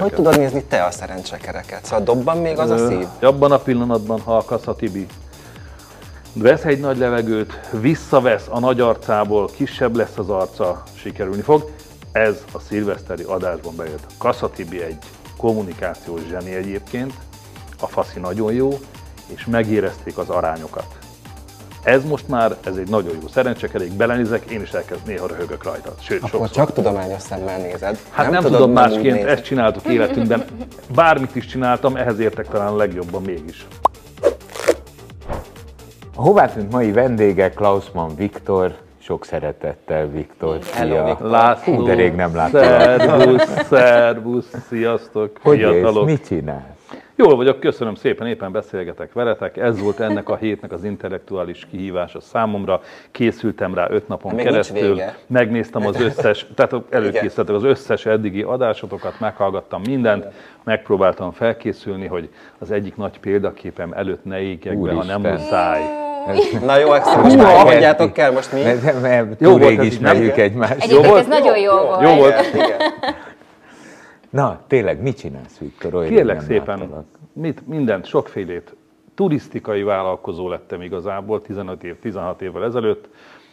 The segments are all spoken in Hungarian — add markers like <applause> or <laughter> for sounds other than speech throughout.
Hogy tudod nézni te a szerencsekereket? Szóval dobban még az a szív? Abban a pillanatban, ha a Tibi vesz egy nagy levegőt, visszavesz a nagy arcából, kisebb lesz az arca, sikerülni fog. Ez a szilveszteri adásban bejött. Kassa Tibi egy kommunikációs zseni egyébként, a faszi nagyon jó, és megérezték az arányokat. Ez most már, ez egy nagyon jó szerencsekerék, belenézek, én is elkezd néha röhögök rajta. Sőt, Akkor sokszor. csak tudományos szemmel nézed. Hát nem, nem tudom nem úgy másként, nézni. ezt csináltuk életünkben. Bármit is csináltam, ehhez értek talán a legjobban mégis. A hová tűnt mai vendége Klausmann Viktor, sok szeretettel Viktor. Hello, Szia. László, Hú, de rég nem láttam. Szervusz, szervusz, sziasztok, Hogy fiatalok. Mit csinálsz? Jól vagyok, köszönöm szépen, éppen beszélgetek veletek. Ez volt ennek a hétnek az intellektuális kihívása számomra. Készültem rá öt napon Még nincs keresztül. vége. Megnéztem az összes, tehát előkészítettem az összes eddigi adásotokat, meghallgattam mindent, megpróbáltam felkészülni, hogy az egyik nagy példaképem előtt ne égjek be, ha nem muszáj. Na jó, ezt most már hagyjátok el, most mi? Mert, mert Jó volt így, ismerjük egymást. Egyébként volt? ez nagyon jó, volt. Jó volt. Igen, igen. Na, tényleg, mit csinálsz, Viktor? Olyan Kérlek szépen, láttalak. mit, mindent, sokfélét. Turisztikai vállalkozó lettem igazából 15 év, 16 évvel ezelőtt.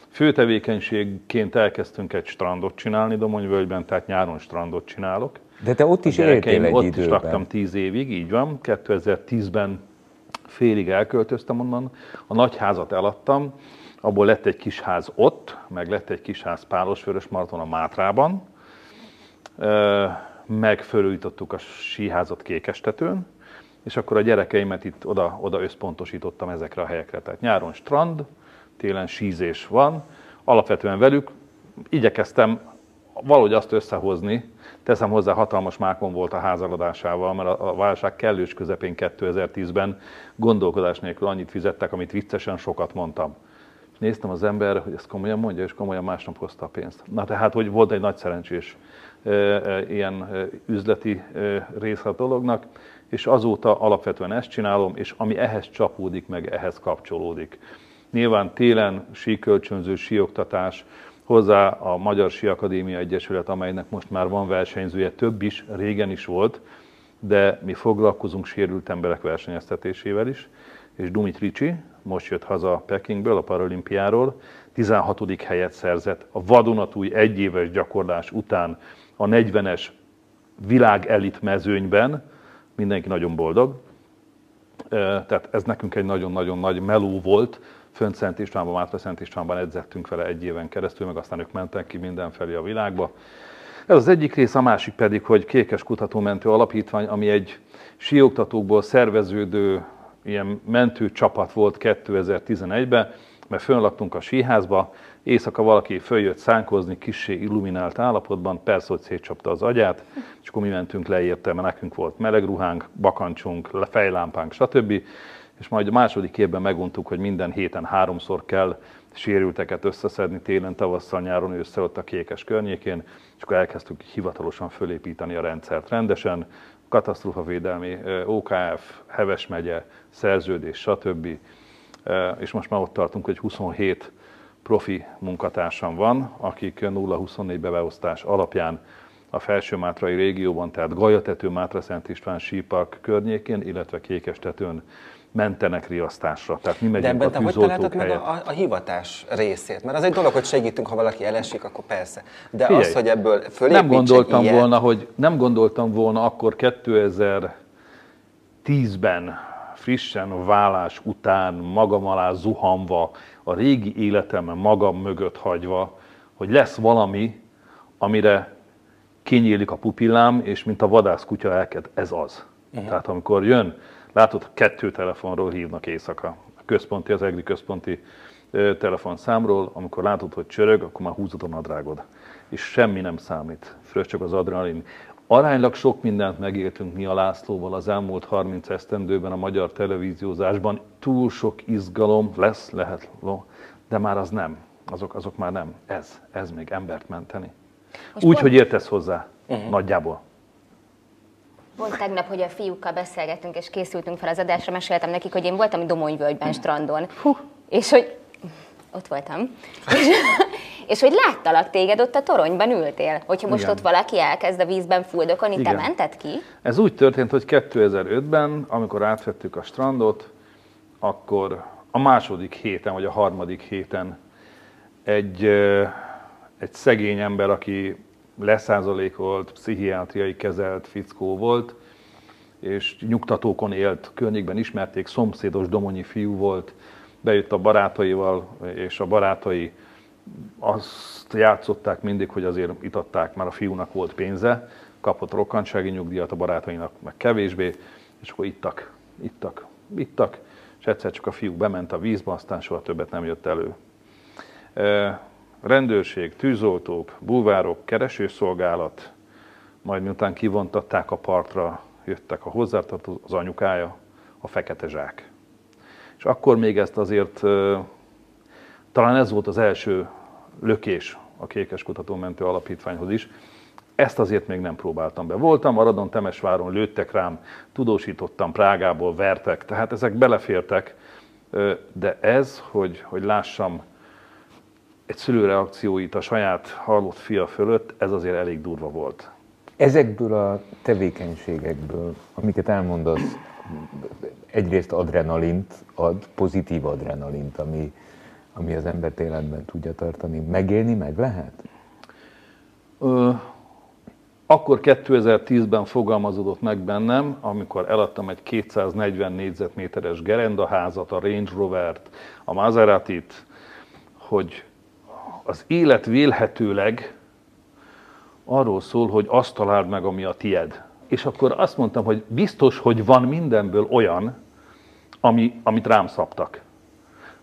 Főtevékenységként elkezdtünk egy strandot csinálni Domonyvölgyben, tehát nyáron strandot csinálok. De te ott is éltél egy ott is időben. laktam 10 évig, így van. 2010-ben félig elköltöztem onnan. A nagy házat eladtam, abból lett egy kis ház ott, meg lett egy kis ház Pálosvörös Marton a Mátrában. Ö, Meg fölújítottuk a síházat Kékestetőn, és akkor a gyerekeimet itt oda, oda összpontosítottam ezekre a helyekre. Tehát nyáron strand, télen sízés van, alapvetően velük igyekeztem valahogy azt összehozni, teszem hozzá, hatalmas mákon volt a házaladásával, mert a, válság kellős közepén 2010-ben gondolkodás nélkül annyit fizettek, amit viccesen sokat mondtam. És néztem az ember, hogy ezt komolyan mondja, és komolyan másnap hozta a pénzt. Na tehát, hogy volt egy nagy szerencsés ilyen üzleti része a dolognak, és azóta alapvetően ezt csinálom, és ami ehhez csapódik, meg ehhez kapcsolódik. Nyilván télen síkölcsönző, síoktatás, hozzá a Magyar Sí Akadémia Egyesület, amelynek most már van versenyzője, több is, régen is volt, de mi foglalkozunk sérült emberek versenyeztetésével is, és Dumit Ricsi most jött haza Pekingből, a paralimpiáról, 16. helyet szerzett a vadonatúj egyéves gyakorlás után a 40-es világelit mezőnyben, mindenki nagyon boldog, Tehát ez nekünk egy nagyon-nagyon nagy meló volt. Fönt Szent Istvánban, Mátra Szent Istvánban edzettünk vele egy éven keresztül, meg aztán ők mentek ki mindenfelé a világba. Ez az egyik rész, a másik pedig, hogy Kékes Kutatómentő Alapítvány, ami egy síoktatókból szerveződő ilyen mentő csapat volt 2011-ben, mert fönnlaktunk a síházba, éjszaka valaki följött szánkozni, kissé illuminált állapotban, persze, hogy szétcsapta az agyát, és akkor mi mentünk le érte, mert nekünk volt meleg ruhánk, bakancsunk, fejlámpánk, stb. És majd a második évben meguntuk, hogy minden héten háromszor kell sérülteket összeszedni télen, tavasszal, nyáron, ősszel ott a kékes környékén, és akkor elkezdtük hivatalosan fölépíteni a rendszert rendesen, katasztrófavédelmi, OKF, Heves megye, szerződés, stb. És most már ott tartunk, hogy 27 profi munkatársam van, akik 0-24 beosztás alapján a felső-mátrai régióban, tehát Gajatető, Mátra Szent István sípark környékén, illetve Kékestetőn mentenek riasztásra. Tehát mi De megyünk ebben a te hogy találtad meg a, a, a hivatás részét? Mert az egy dolog, hogy segítünk, ha valaki elesik, akkor persze. De Figyelj, az, hogy ebből fölépítsek nem gondoltam ilyet, volna, hogy nem gondoltam volna akkor 2010-ben frissen vállás után magam alá zuhanva, a régi életemen magam mögött hagyva, hogy lesz valami, amire kinyílik a pupillám, és mint a vadászkutya elked, ez az. Uh-huh. Tehát amikor jön, látod, kettő telefonról hívnak éjszaka. A központi, az EGRI központi ö, telefonszámról, amikor látod, hogy csörög, akkor már húzod a nadrágod. És semmi nem számít, frös csak az adrenalin. Aránylag sok mindent megéltünk mi a Lászlóval az elmúlt 30 esztendőben a magyar televíziózásban. Túl sok izgalom lesz, lehet, de már az nem. Azok, azok már nem. Ez, ez még embert menteni. Úgy, pont- hogy értesz hozzá, uh-huh. nagyjából. Pont tegnap, hogy a fiúkkal beszélgettünk és készültünk fel az adásra, meséltem nekik, hogy én voltam Domonyvölgyben strandon. És hogy ott voltam. És, <laughs> és hogy láttalak téged ott a toronyban ültél. Hogyha most Igen. ott valaki elkezd a vízben fuldokolni, te Igen. mented ki? Ez úgy történt, hogy 2005-ben, amikor átvettük a strandot, akkor a második héten, vagy a harmadik héten egy, egy szegény ember, aki leszázalékolt, pszichiátriai kezelt fickó volt, és nyugtatókon élt, környékben ismerték, szomszédos domonyi fiú volt, bejött a barátaival, és a barátai azt játszották mindig, hogy azért itatták, mert a fiúnak volt pénze, kapott rokkantsági nyugdíjat, a barátainak meg kevésbé, és akkor ittak, ittak, ittak, és egyszer csak a fiú bement a vízbe, aztán soha többet nem jött elő. E, Rendőrség, tűzoltók, búvárok, keresőszolgálat, majd miután kivontatták a partra, jöttek a hozzátartozó, az anyukája, a fekete zsák. És akkor még ezt azért, talán ez volt az első lökés a Kékes Kutatómentő Alapítványhoz is, ezt azért még nem próbáltam be. Voltam Aradon, Temesváron, lőttek rám, tudósítottam, Prágából vertek, tehát ezek belefértek, de ez, hogy, hogy lássam egy szülő reakcióit a saját halott fia fölött, ez azért elég durva volt. Ezekből a tevékenységekből, amiket elmondasz, egyrészt adrenalint ad, pozitív adrenalint, ami, ami az embert életben tudja tartani. Megélni meg lehet? Ö, akkor 2010-ben fogalmazódott meg bennem, amikor eladtam egy 240 négyzetméteres gerendaházat, a Range Rovert, a Maserati-t, hogy az élet vélhetőleg arról szól, hogy azt találd meg, ami a tied. És akkor azt mondtam, hogy biztos, hogy van mindenből olyan, ami, amit rám szabtak.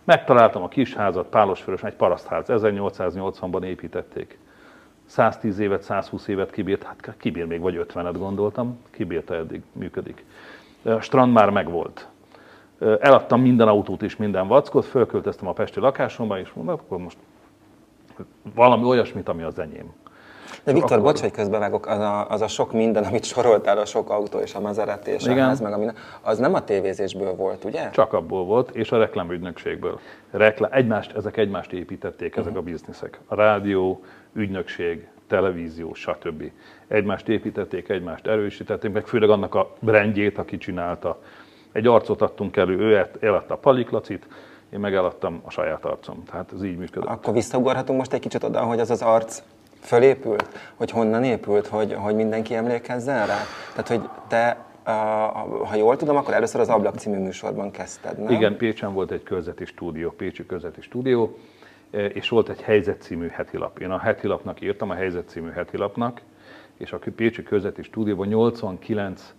Megtaláltam a kisházat, Pálosvörös, egy parasztház, 1880-ban építették. 110 évet, 120 évet kibírt, hát kibír még vagy 50-et gondoltam, kibírta eddig, működik. A strand már megvolt. Eladtam minden autót és minden vackot, fölköltöztem a pesti lakásomba, és mondom, akkor most valami olyasmit, ami az enyém. De Viktor, akkor- bocs, hogy közbevágok, az a, az a sok minden, amit soroltál, a sok autó és a Maserati és Igen. a ház, meg a minden, az nem a tévézésből volt, ugye? Csak abból volt, és a reklámügynökségből. Reklám, egymást, ezek egymást építették, ezek a bizniszek. A rádió, ügynökség, televízió, stb. Egymást építették, egymást erősítették, meg főleg annak a brandjét, aki csinálta. Egy arcot adtunk elő, ő el- eladta a Paliklacit, én meg eladtam a saját arcom. Tehát ez így működött. Akkor visszaugorhatunk most egy kicsit oda, hogy az az arc fölépült, hogy honnan épült, hogy, hogy mindenki emlékezzen rá? Tehát, hogy te, ha jól tudom, akkor először az Ablak című műsorban kezdted, nem? Igen, Pécsen volt egy körzeti stúdió, Pécsi körzeti stúdió, eh, és volt egy Helyzet című hetilap. Én a hetilapnak írtam, a Helyzet című hetilapnak, és a Pécsi körzeti stúdióban 89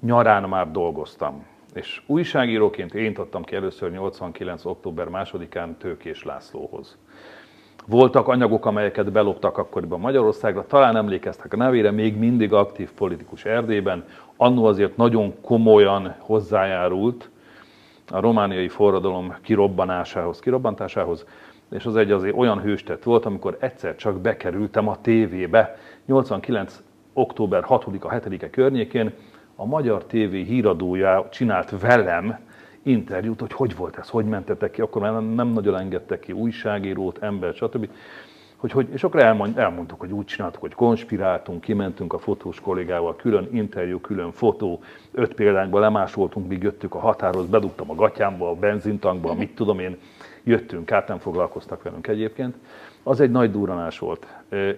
nyarán már dolgoztam. És újságíróként én adtam ki először 89. október 2-án Tőkés Lászlóhoz. Voltak anyagok, amelyeket beloptak akkoriban Magyarországra, talán emlékeztek a nevére, még mindig aktív politikus Erdélyben, annó azért nagyon komolyan hozzájárult a romániai forradalom kirobbanásához, kirobbantásához, és az egy azért olyan hőstett volt, amikor egyszer csak bekerültem a tévébe, 89. október 6-a, 7-e környékén, a Magyar TV híradója csinált velem interjút, hogy hogy volt ez, hogy mentetek ki, akkor már nem, nem nagyon engedtek ki újságírót, embert, stb. Hogy, hogy, és akkor elmond, elmondtuk, hogy úgy csináltuk, hogy konspiráltunk, kimentünk a fotós kollégával, külön interjú, külön fotó, öt példányba lemásoltunk, míg jöttük a határhoz, bedugtam a gatyámba, a benzintankba, mit tudom én, jöttünk át, nem foglalkoztak velünk egyébként. Az egy nagy duranás volt.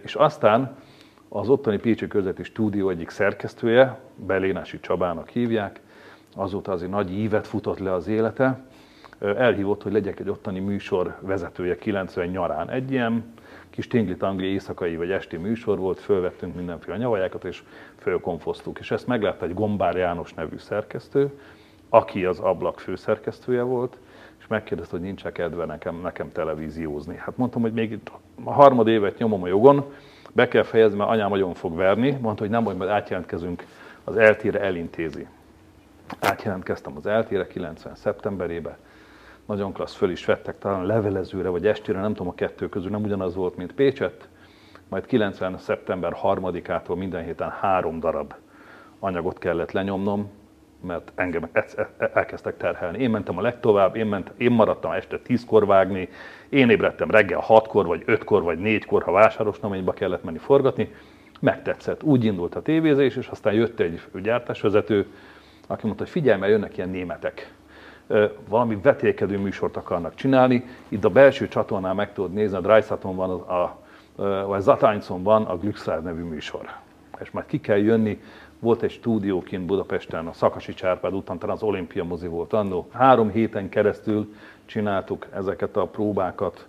És aztán az ottani Pécsi Közeti Stúdió egyik szerkesztője, Belénási Csabának hívják, azóta azért nagy ívet futott le az élete, elhívott, hogy legyek egy ottani műsor vezetője 90 nyarán. Egy ilyen kis tingli-tangli éjszakai vagy esti műsor volt, fölvettünk mindenféle nyavajákat, és fölkonfoztuk. És ezt meglátta egy Gombár János nevű szerkesztő, aki az ablak főszerkesztője volt, és megkérdezte, hogy nincs kedve nekem, nekem televíziózni. Hát mondtam, hogy még a harmad évet nyomom a jogon, be kell fejezni, mert anyám nagyon fog verni. Mondta, hogy nem, hogy majd átjelentkezünk, az eltére elintézi. Átjelentkeztem az eltére 90. szeptemberébe, nagyon klassz, föl is vettek talán levelezőre, vagy estére, nem tudom, a kettő közül nem ugyanaz volt, mint Pécset. Majd 90. szeptember 3-ától minden héten három darab anyagot kellett lenyomnom, mert engem elkezdtek terhelni. Én mentem a legtovább, én, ment, én maradtam este tízkor vágni, én ébredtem reggel hatkor, vagy ötkor, vagy négykor, ha vásárosnaményba kellett menni forgatni. Megtetszett. Úgy indult a tévézés, és aztán jött egy gyártásvezető, aki mondta, hogy figyelj, mert jönnek ilyen németek. Valami vetélkedő műsort akarnak csinálni. Itt a belső csatornán meg tudod nézni, a Dreisaton van, a, vagy Zatánycon van a Glücksrad nevű műsor. És majd ki kell jönni, volt egy stúdió kint Budapesten, a Szakasi Csárpád után, talán az Olimpia mozi volt annó. Három héten keresztül csináltuk ezeket a próbákat,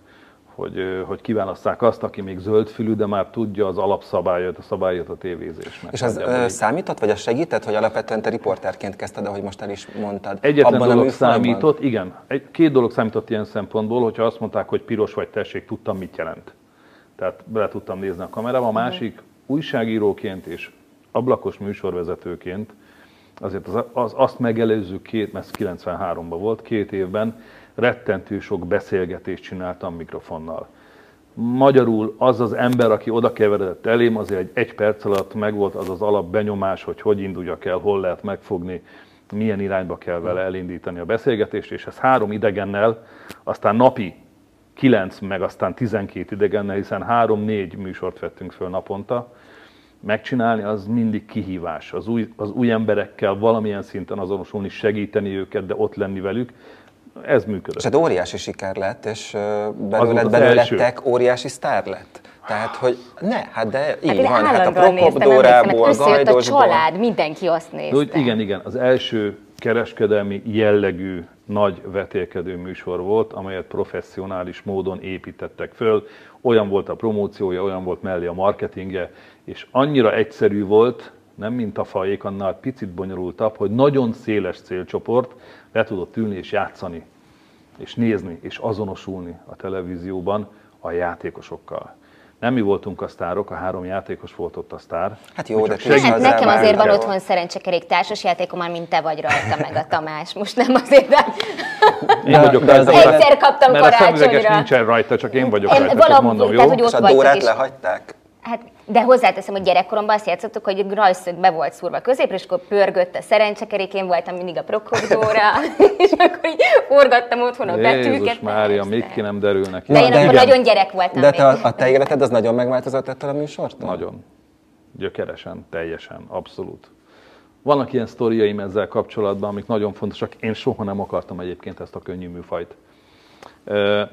hogy, hogy kiválasszák azt, aki még zöldfülű, de már tudja az alapszabályot, a szabályot a tévézésnek. És az ö, számított, vagy az segített, hogy alapvetően te riporterként kezdted, ahogy most el is mondtad? Egyetlen Abban dolog számított, igen. Egy, két dolog számított ilyen szempontból, hogyha azt mondták, hogy piros vagy tessék, tudtam, mit jelent. Tehát bele tudtam nézni a kamerába. A másik, újságíróként és ablakos műsorvezetőként, azért az, az azt megelőző két, mert 93-ban volt, két évben rettentő sok beszélgetést csináltam mikrofonnal. Magyarul az az ember, aki oda keveredett elém, azért egy, egy perc alatt megvolt az az alap benyomás, hogy hogy induljak el, hol lehet megfogni, milyen irányba kell vele elindítani a beszélgetést, és ez három idegennel, aztán napi 9, meg aztán 12 idegennel, hiszen 3-4 műsort vettünk föl naponta, megcsinálni, az mindig kihívás. Az új, az új emberekkel valamilyen szinten azonosulni, segíteni őket, de ott lenni velük, ez működött. És hát óriási siker lett, és belőled belőlettek óriási sztár lett. Tehát, hogy ne, hát de így hát van, hát a Prokop Dórából, a család, mindenki azt nézte. Úgy, igen, igen, az első kereskedelmi jellegű nagy vetélkedő műsor volt, amelyet professzionális módon építettek föl. Olyan volt a promóciója, olyan volt mellé a marketingje, és annyira egyszerű volt, nem mint a fajék, annál picit bonyolultabb, hogy nagyon széles célcsoport le tudott ülni és játszani, és nézni, és azonosulni a televízióban a játékosokkal. Nem mi voltunk a sztárok, a három játékos volt ott a sztár. Hát jó, de hát nekem azért van otthon szerencsekerék társasjátékom, már mint te vagy rajta, meg a Tamás. Most nem azért, de... Én vagyok rajta. Egyszer kaptam mert karácsonyra. Mert a nincsen rajta, csak én vagyok rajta, csak mondom, jó? Tehát, hogy ott és a Dórát lehagyták? Hát, de hozzáteszem, hogy gyerekkoromban azt játszottuk, hogy rajszög be volt szúrva középre, és akkor pörgött a szerencsekerék, én voltam mindig a prokopdóra, <laughs> és akkor így forgattam otthon a betűket. Jézus Mária, még ki nem derülnek. De én de akkor igen. nagyon gyerek voltam De te a, a te életed az nagyon megváltozott ettől a műsortól? Nagyon. Gyökeresen, teljesen, abszolút. Vannak ilyen sztoriaim ezzel kapcsolatban, amik nagyon fontosak. Én soha nem akartam egyébként ezt a könnyű műfajt.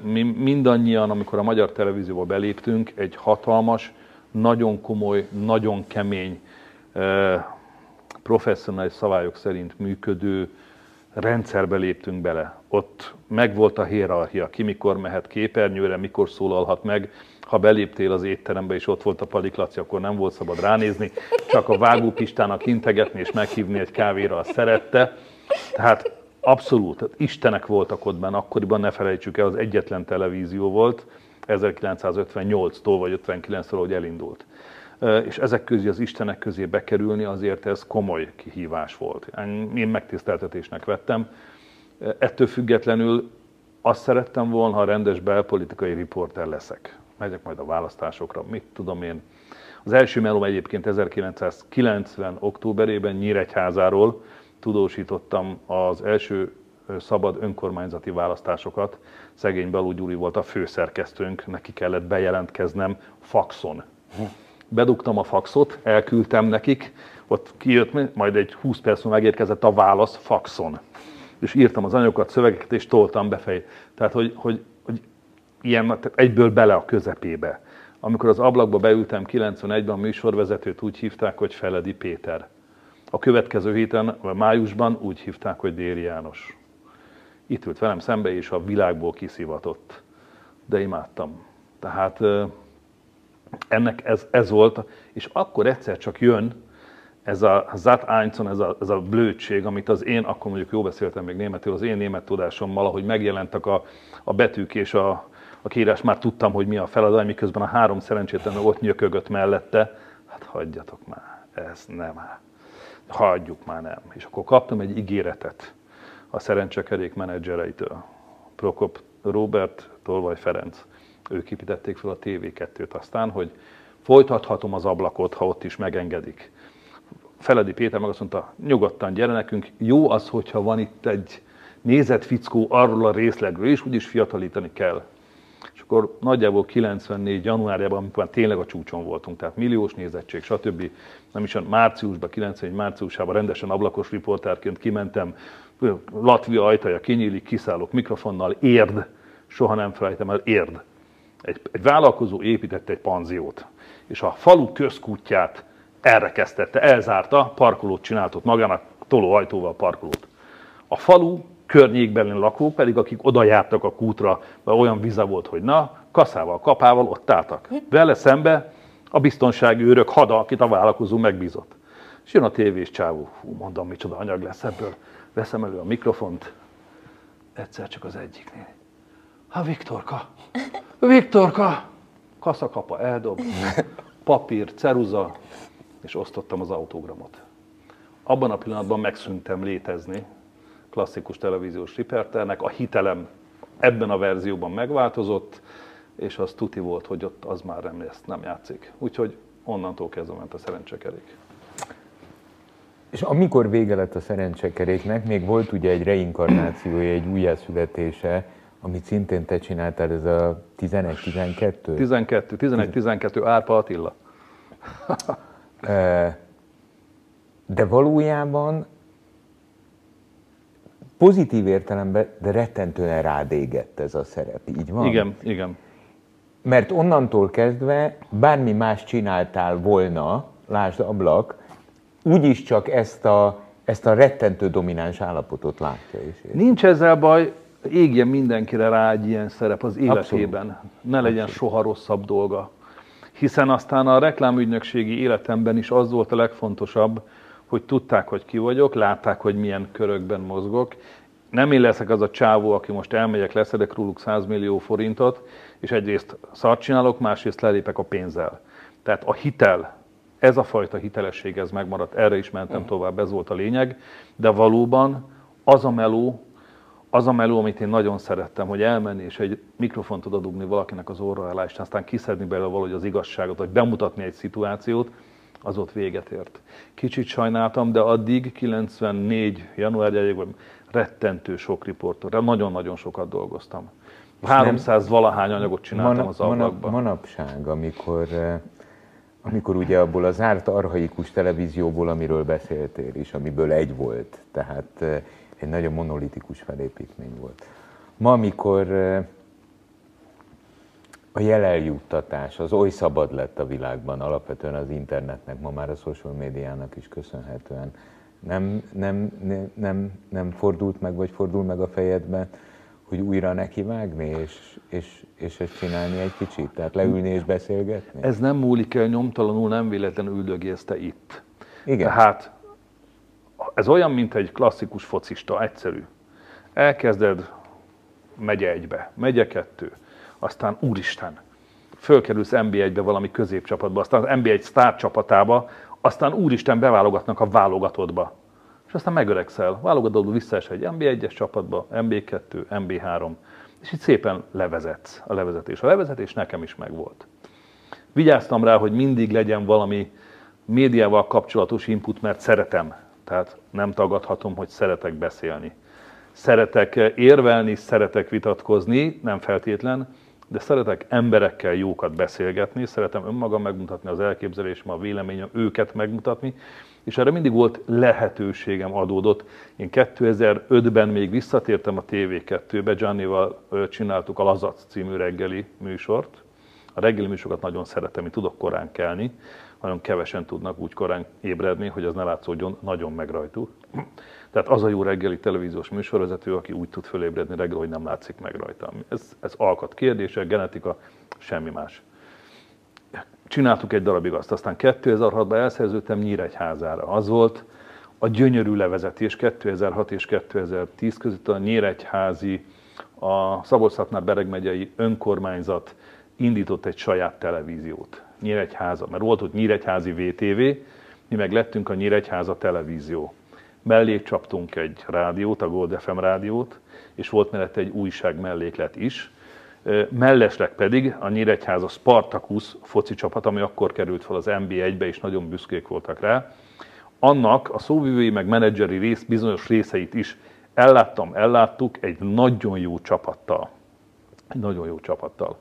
Mi mindannyian, amikor a magyar televízióba beléptünk, egy hatalmas, nagyon komoly, nagyon kemény, professzionális szabályok szerint működő rendszerbe léptünk bele. Ott megvolt a hierarchia, ki mikor mehet képernyőre, mikor szólalhat meg. Ha beléptél az étterembe és ott volt a paliklaci, akkor nem volt szabad ránézni, csak a vágópistának integetni és meghívni egy kávéra, azt szerette. Tehát abszolút, istenek voltak ott benne, akkoriban ne felejtsük el, az egyetlen televízió volt, 1958-tól vagy 59-től, hogy elindult. És ezek közé, az Istenek közé bekerülni azért ez komoly kihívás volt. Én megtiszteltetésnek vettem. Ettől függetlenül azt szerettem volna, ha rendes belpolitikai riporter leszek. Megyek majd a választásokra, mit tudom én. Az első melóm egyébként 1990. októberében Nyíregyházáról tudósítottam az első szabad önkormányzati választásokat. Szegény Balú Gyuri volt a főszerkesztőnk, neki kellett bejelentkeznem faxon. Bedugtam a faxot, elküldtem nekik, ott kijött, majd egy 20 perc múlva megérkezett a válasz faxon. És írtam az anyagokat, szövegeket, és toltam befej. Tehát, hogy, hogy, hogy ilyen, tehát egyből bele a közepébe. Amikor az ablakba beültem 91-ben, a műsorvezetőt úgy hívták, hogy Feledi Péter. A következő héten, májusban úgy hívták, hogy Déri János itt ült velem szembe, és a világból kiszivatott. De imádtam. Tehát ennek ez, ez volt, és akkor egyszer csak jön ez a Zat ez a, ez a blödség, amit az én, akkor mondjuk jó beszéltem még németül, az én német tudásommal, ahogy megjelentek a, a betűk és a, a kiírás, már tudtam, hogy mi a feladat, miközben a három szerencsétlen ott nyökögött mellette. Hát hagyjatok már, ez nem. Hagyjuk már nem. És akkor kaptam egy ígéretet a szerencsekerék menedzsereitől. Prokop Robert, Tolvaj Ferenc, ők építették fel a TV2-t aztán, hogy folytathatom az ablakot, ha ott is megengedik. Feledi Péter meg azt mondta, nyugodtan gyere nekünk, jó az, hogyha van itt egy nézett fickó arról a részlegről is, úgyis fiatalítani kell. És akkor nagyjából 94. januárjában, amikor már tényleg a csúcson voltunk, tehát milliós nézettség, stb. Nem is a márciusban, 94 márciusában rendesen ablakos riportárként kimentem, Latvia ajtaja kinyílik, kiszállok mikrofonnal, érd, soha nem felejtem el, érd. Egy, egy vállalkozó építette egy panziót, és a falu közkútját elrekesztette, elzárta, parkolót csinált ott magának, tolóajtóval parkolót. A falu környékbeli lakók pedig, akik oda jártak a kútra, mert olyan vize volt, hogy na, kaszával, kapával ott álltak. Vele szembe a biztonsági őrök hada, akit a vállalkozó megbízott. És jön a tévés csávó, hú, mondom, micsoda anyag lesz ebből. Veszem elő a mikrofont, egyszer csak az egyiknél. Ha Viktorka, <laughs> Viktorka, kaszakapa eldob, papír, ceruza, és osztottam az autogramot. Abban a pillanatban megszűntem létezni, klasszikus televíziós riperternek, a hitelem ebben a verzióban megváltozott, és az tuti volt, hogy ott az már nem, ezt nem játszik. Úgyhogy onnantól kezdve ment a szerencsekerék. És amikor vége lett a szerencsekeréknek, még volt ugye egy reinkarnációja, egy újjászületése, amit szintén te csináltál, ez a 11-12? 12, 11-12, Árpa Attila. <laughs> De valójában pozitív értelemben, de rettentően rád égett ez a szerep, így van? Igen, igen. Mert onnantól kezdve bármi más csináltál volna, lásd ablak, úgyis csak ezt a, ezt a rettentő domináns állapotot látja is. Nincs ezzel baj, égjen mindenkire rá egy ilyen szerep az életében. Abszolút. Ne legyen Abszolút. soha rosszabb dolga. Hiszen aztán a reklámügynökségi életemben is az volt a legfontosabb, hogy tudták, hogy ki vagyok, látták, hogy milyen körökben mozgok. Nem én leszek az a csávó, aki most elmegyek, leszedek róluk 100 millió forintot, és egyrészt szart csinálok, másrészt lelépek a pénzzel. Tehát a hitel, ez a fajta hitelesség, ez megmaradt, erre is mentem tovább, ez volt a lényeg, de valóban az a meló, az a meló, amit én nagyon szerettem, hogy elmenni és egy mikrofont oda dugni valakinek az orra alá, és aztán kiszedni belőle valahogy az igazságot, vagy bemutatni egy szituációt, az ott véget ért. Kicsit sajnáltam, de addig 94. januárjáig rettentő sok riportot, nagyon-nagyon sokat dolgoztam. 300 valahány anyagot csináltam manap, az ablakban. Manapság, amikor, eh, amikor ugye abból az árt arhaikus televízióból, amiről beszéltél is, amiből egy volt, tehát eh, egy nagyon monolitikus felépítmény volt. Ma, amikor a jeleljuttatás az oly szabad lett a világban, alapvetően az internetnek, ma már a social médiának is köszönhetően. Nem, nem, nem, nem, nem fordult meg, vagy fordul meg a fejedbe, hogy újra nekivágni, és, és, és ezt csinálni egy kicsit? Tehát leülni és beszélgetni? Ez nem múlik el nyomtalanul, nem véletlenül üldögézte itt. Igen. Tehát ez olyan, mint egy klasszikus focista, egyszerű. Elkezded megye egybe, megye kettő, aztán úristen, fölkerülsz NB1-be valami középcsapatba, aztán az NB1 sztár csapatába, aztán úristen beválogatnak a válogatottba. És aztán megöregszel, válogatottba visszaes egy NB1-es csapatba, NB2, NB3, és itt szépen levezetsz a levezetés. A levezetés nekem is megvolt. Vigyáztam rá, hogy mindig legyen valami médiával kapcsolatos input, mert szeretem. Tehát nem tagadhatom, hogy szeretek beszélni. Szeretek érvelni, szeretek vitatkozni, nem feltétlen, de szeretek emberekkel jókat beszélgetni, szeretem önmagam megmutatni az elképzelésem, a véleményem, őket megmutatni, és erre mindig volt lehetőségem adódott. Én 2005-ben még visszatértem a TV2-be, Giannival csináltuk a Lazac című reggeli műsort. A reggeli műsorokat nagyon szeretem, én tudok korán kelni, nagyon kevesen tudnak úgy korán ébredni, hogy az ne látszódjon nagyon meg rajtuk. Tehát az a jó reggeli televíziós műsorvezető, aki úgy tud fölébredni reggel, hogy nem látszik meg rajta. Ez, ez alkat kérdése, genetika, semmi más. Csináltuk egy darabig azt, aztán 2006-ban elszerződtem Nyíregyházára. Az volt a gyönyörű levezetés 2006 és 2010 között a Nyíregyházi, a szabolcs Bereg megyei önkormányzat indított egy saját televíziót. Nyíregyháza, mert volt ott Nyíregyházi VTV, mi meg lettünk a Nyíregyháza televízió. Mellé csaptunk egy rádiót, a Gold FM rádiót, és volt mellette egy újság melléklet is. Mellesleg pedig a Nyíregyháza Spartacus foci csapat, ami akkor került fel az NB1-be, és nagyon büszkék voltak rá, annak a szóvivői meg menedzseri rész, bizonyos részeit is elláttam, elláttuk egy nagyon jó csapattal. Egy nagyon jó csapattal.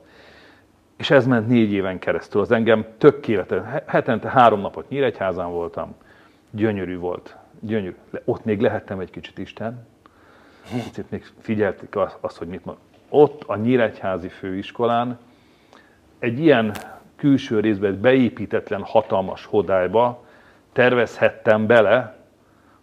És ez ment négy éven keresztül. Az engem tökéletes. Hetente három napot Nyíregyházán voltam. Gyönyörű volt. Gyönyörű. Ott még lehettem egy kicsit Isten. Kicsit még figyelték azt, hogy mit mond. Ott a Nyíregyházi főiskolán egy ilyen külső részben beépítetlen hatalmas hodályba tervezhettem bele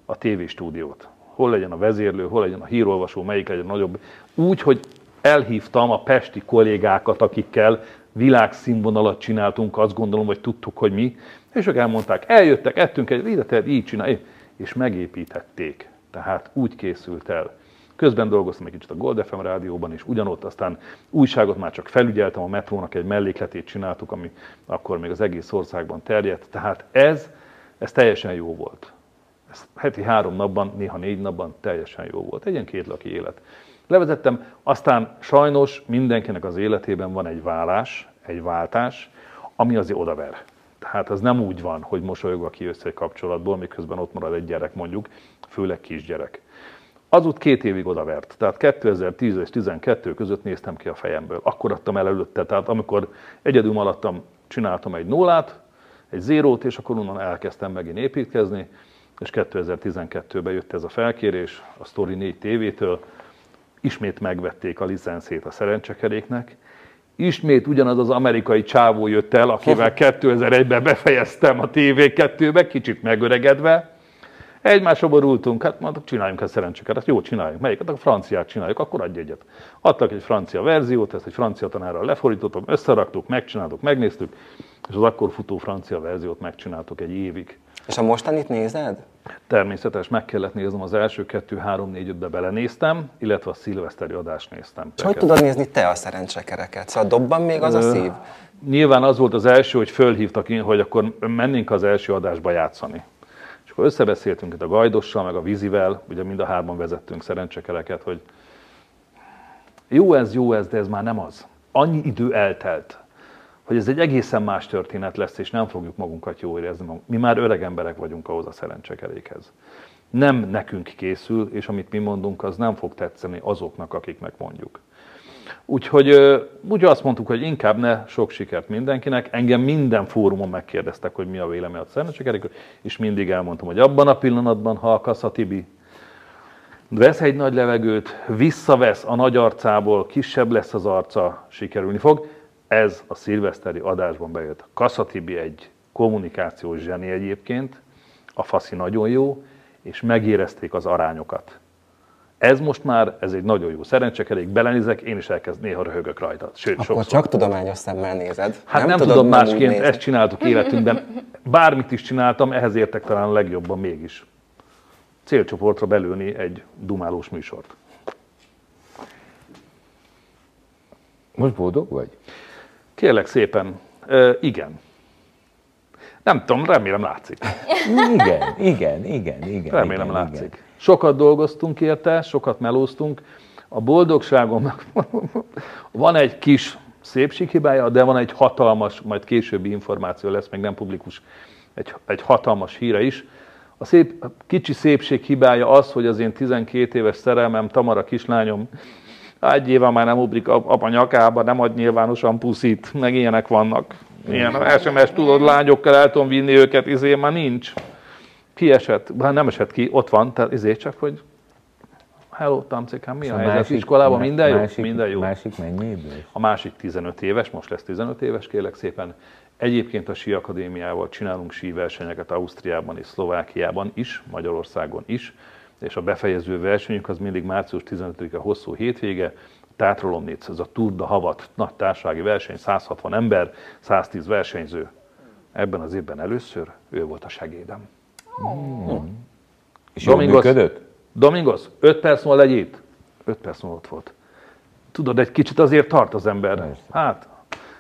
a tévéstúdiót. Hol legyen a vezérlő, hol legyen a hírolvasó, melyik legyen nagyobb. Úgy, hogy elhívtam a pesti kollégákat, akikkel világszínvonalat csináltunk, azt gondolom, hogy tudtuk, hogy mi, és ők elmondták, eljöttek, ettünk egy, ide tehát így csinálj, és megépítették. Tehát úgy készült el. Közben dolgoztam egy kicsit a Gold FM rádióban, és ugyanott aztán újságot már csak felügyeltem, a metrónak egy mellékletét csináltuk, ami akkor még az egész országban terjedt. Tehát ez, ez teljesen jó volt. Ez heti három napban, néha négy napban teljesen jó volt. Egy ilyen kétlaki élet. Levezettem, aztán sajnos mindenkinek az életében van egy vállás, egy váltás, ami azért odaver. Tehát az nem úgy van, hogy mosolyogva kijössz egy kapcsolatból, miközben ott marad egy gyerek mondjuk, főleg kisgyerek. Az út két évig odavert. Tehát 2010 és 2012 között néztem ki a fejemből. Akkor adtam el előtte. Tehát amikor egyedül maradtam, csináltam egy nullát, egy zérót, és akkor onnan elkezdtem megint építkezni, és 2012-ben jött ez a felkérés a Story 4 TV-től, ismét megvették a licenszét a szerencsekeréknek, ismét ugyanaz az amerikai csávó jött el, akivel 2001-ben befejeztem a TV2-be, kicsit megöregedve, Egymásra borultunk, hát mondtuk, csináljunk ezt szerencseket, ezt jó csináljuk. Melyiket? A franciát csináljuk, akkor adj egyet. Adtak egy francia verziót, ezt egy francia tanárral lefordítottam, összeraktuk, megcsináltuk, megnéztük, és az akkor futó francia verziót megcsináltuk egy évig. És a mostanit nézed? Természetes, meg kellett néznem az első kettő, három, négy, ötbe belenéztem, illetve a szilveszteri adást néztem. És hogy tudod nézni te a szerencsekereket? Szóval dobban még az a szív? Nyilván az volt az első, hogy fölhívtak én, hogy akkor mennénk az első adásba játszani. És akkor összebeszéltünk itt a Gajdossal, meg a Vízivel, ugye mind a hárman vezettünk szerencsekereket, hogy jó ez, jó ez, de ez már nem az. Annyi idő eltelt, hogy ez egy egészen más történet lesz, és nem fogjuk magunkat jól érezni. Mi már öreg emberek vagyunk ahhoz a szerencsekerékhez. Nem nekünk készül, és amit mi mondunk, az nem fog tetszeni azoknak, akiknek mondjuk. Úgyhogy úgy azt mondtuk, hogy inkább ne sok sikert mindenkinek. Engem minden fórumon megkérdeztek, hogy mi a vélemény a szerencsekerékről, és mindig elmondtam, hogy abban a pillanatban, ha a Kassa Tibi vesz egy nagy levegőt, visszavesz a nagy arcából, kisebb lesz az arca, sikerülni fog ez a szilveszteri adásban bejött. Kasszatibi egy kommunikációs zseni egyébként, a faszi nagyon jó, és megérezték az arányokat. Ez most már, ez egy nagyon jó szerencsekerék, belenézek, én is elkezd néha röhögök rajta. Sőt, Akkor sokszor. csak tudományos szemmel nézed. Hát nem, nem tudom másként, ezt csináltuk életünkben. Bármit is csináltam, ehhez értek talán a legjobban mégis. Célcsoportra belülni egy dumálós műsort. Most boldog vagy? Kérlek szépen, uh, igen. Nem tudom, remélem látszik. <laughs> Igen, igen, igen, igen. Remélem igen, látszik. Igen. Sokat dolgoztunk érte, sokat melóztunk. A boldogságomnak <laughs> van egy kis szépséghibája, de van egy hatalmas, majd későbbi információ lesz, még nem publikus, egy, egy hatalmas híre is. A, szép, a kicsi szépség hibája az, hogy az én 12 éves szerelmem, Tamara kislányom egy éve már nem ugrik apa nyakába, nem ad nyilvánosan puszit, meg ilyenek vannak. Ilyen SMS tudod, lányokkal el tudom vinni őket, izé már nincs. Ki esett? Hát nem esett ki, ott van, tehát izé csak, hogy hello, Tamcikám, mi szóval a helyzet? Iskolában minden jó? Másik, minden jó. Másik mennyi idős? A másik 15 éves, most lesz 15 éves, kérlek szépen. Egyébként a Sí Akadémiával csinálunk sí versenyeket Ausztriában és Szlovákiában is, Magyarországon is és a befejező versenyünk az mindig március 15-e hosszú hétvége, Tátrolomnic, ez a Tour de Havat nagy társasági verseny, 160 ember, 110 versenyző. Ebben az évben először ő volt a segédem. Mm. És Domingos, működött? Domingos, 5 perc múlva legy itt. 5 perc múlva ott volt. Tudod, egy kicsit azért tart az ember. Persze. Hát,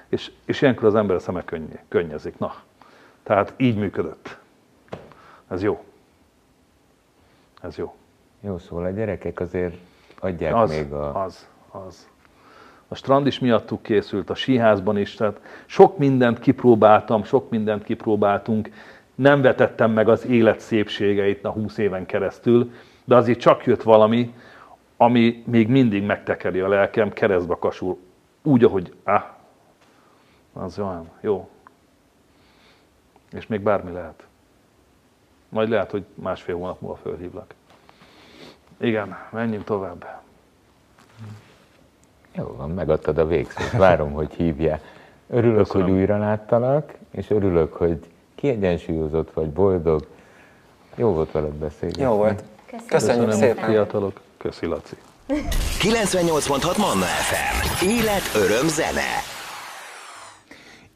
és, és ilyenkor az ember a szeme könny, könnyezik. Na, tehát így működött. Ez jó. Ez jó. Jó, szóval a gyerekek azért adják az, még a... Az, az. A strand is miattuk készült, a síházban is, tehát sok mindent kipróbáltam, sok mindent kipróbáltunk. nem vetettem meg az élet szépségeit a 20 éven keresztül, de azért csak jött valami, ami még mindig megtekeri a lelkem, keresztbe kasul, úgy, ahogy, ah, az olyan, jó. És még bármi lehet. Majd lehet, hogy másfél hónap múlva fölhívlak. Igen, menjünk tovább. Jó van, megadtad a végszót. Várom, hogy hívja. Örülök, Köszönöm. hogy újra láttalak, és örülök, hogy kiegyensúlyozott vagy, boldog. Jó volt veled beszélni. Jó volt. Köszönjük. Köszönjük Köszönöm, szépen. fiatalok. Köszi, Laci. 98.6 Manna FM. Élet, öröm, zene.